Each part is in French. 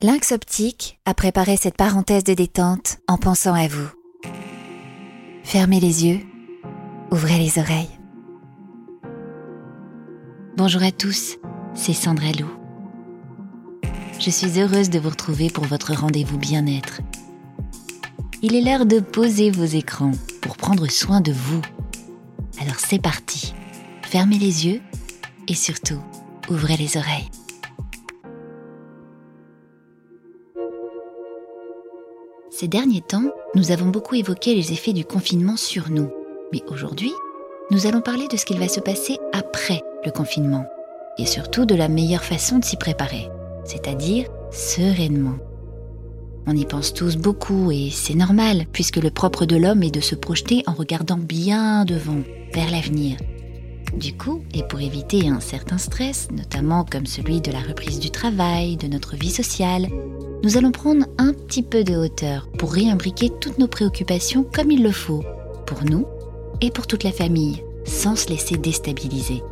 Lynx Optique a préparé cette parenthèse de détente en pensant à vous. Fermez les yeux, ouvrez les oreilles. Bonjour à tous, c'est Sandra Lou. Je suis heureuse de vous retrouver pour votre rendez-vous bien-être. Il est l'heure de poser vos écrans pour prendre soin de vous. Alors c'est parti. Fermez les yeux et surtout, ouvrez les oreilles. Ces derniers temps, nous avons beaucoup évoqué les effets du confinement sur nous. Mais aujourd'hui, nous allons parler de ce qu'il va se passer après le confinement. Et surtout de la meilleure façon de s'y préparer, c'est-à-dire sereinement. On y pense tous beaucoup et c'est normal, puisque le propre de l'homme est de se projeter en regardant bien devant, vers l'avenir. Du coup, et pour éviter un certain stress, notamment comme celui de la reprise du travail, de notre vie sociale, nous allons prendre un petit peu de hauteur pour réimbriquer toutes nos préoccupations comme il le faut, pour nous et pour toute la famille, sans se laisser déstabiliser.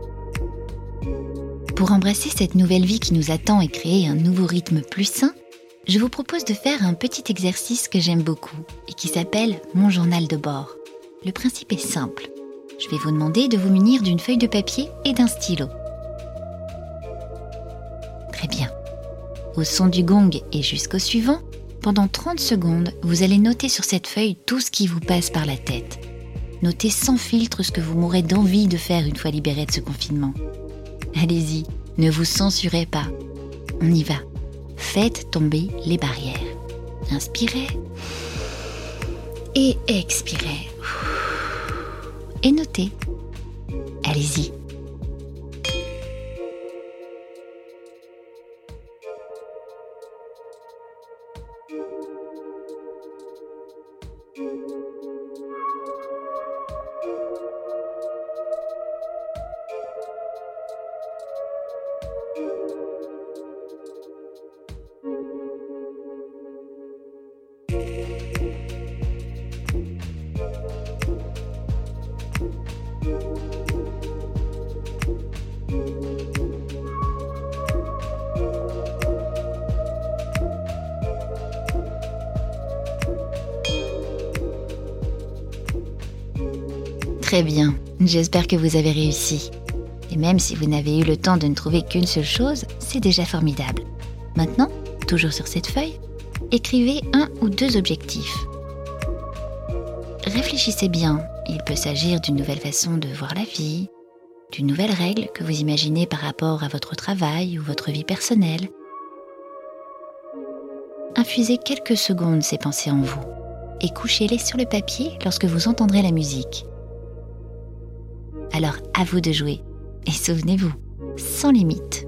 Pour embrasser cette nouvelle vie qui nous attend et créer un nouveau rythme plus sain, je vous propose de faire un petit exercice que j'aime beaucoup et qui s'appelle mon journal de bord. Le principe est simple. Je vais vous demander de vous munir d'une feuille de papier et d'un stylo. Très bien au son du gong et jusqu'au suivant, pendant 30 secondes, vous allez noter sur cette feuille tout ce qui vous passe par la tête. Notez sans filtre ce que vous mourrez d'envie de faire une fois libéré de ce confinement. Allez-y, ne vous censurez pas. On y va. Faites tomber les barrières. Inspirez et expirez. Et notez. Allez-y. Très bien, j'espère que vous avez réussi. Et même si vous n'avez eu le temps de ne trouver qu'une seule chose, c'est déjà formidable. Maintenant, toujours sur cette feuille, écrivez un ou deux objectifs. Réfléchissez bien, il peut s'agir d'une nouvelle façon de voir la vie, d'une nouvelle règle que vous imaginez par rapport à votre travail ou votre vie personnelle. Infusez quelques secondes ces pensées en vous et couchez-les sur le papier lorsque vous entendrez la musique. Alors à vous de jouer. Et souvenez-vous, sans limite.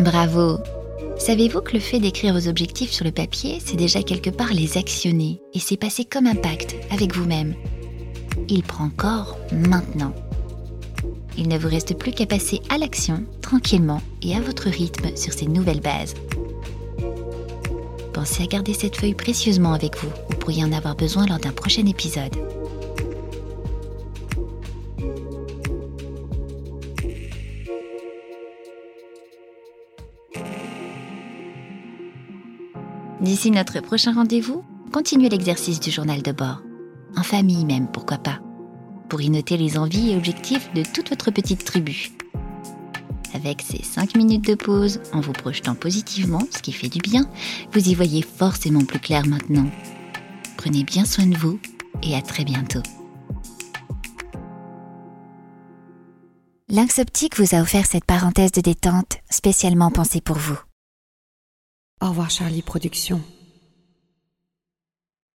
Bravo Savez-vous que le fait d'écrire vos objectifs sur le papier, c'est déjà quelque part les actionner et c'est passer comme un pacte avec vous-même Il prend corps maintenant. Il ne vous reste plus qu'à passer à l'action tranquillement et à votre rythme sur ces nouvelles bases. Pensez à garder cette feuille précieusement avec vous, vous pourriez en avoir besoin lors d'un prochain épisode. D'ici notre prochain rendez-vous, continuez l'exercice du journal de bord. En famille même, pourquoi pas. Pour y noter les envies et objectifs de toute votre petite tribu. Avec ces 5 minutes de pause, en vous projetant positivement, ce qui fait du bien, vous y voyez forcément plus clair maintenant. Prenez bien soin de vous et à très bientôt. Lynx Optique vous a offert cette parenthèse de détente spécialement pensée pour vous. Au revoir Charlie Productions.